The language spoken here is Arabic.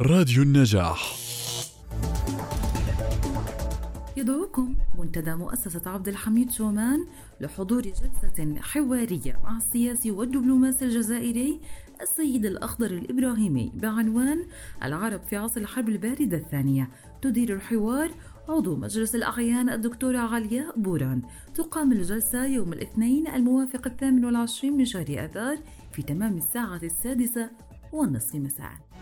راديو النجاح. يدعوكم منتدى مؤسسة عبد الحميد شومان لحضور جلسة حوارية مع السياسي والدبلوماسي الجزائري السيد الأخضر الإبراهيمي بعنوان العرب في عصر الحرب الباردة الثانية. تدير الحوار عضو مجلس الأعيان الدكتورة علياء بوران. تقام الجلسة يوم الاثنين الموافق الثامن والعشرين من شهر آذار في تمام الساعة السادسة والنصف مساءً.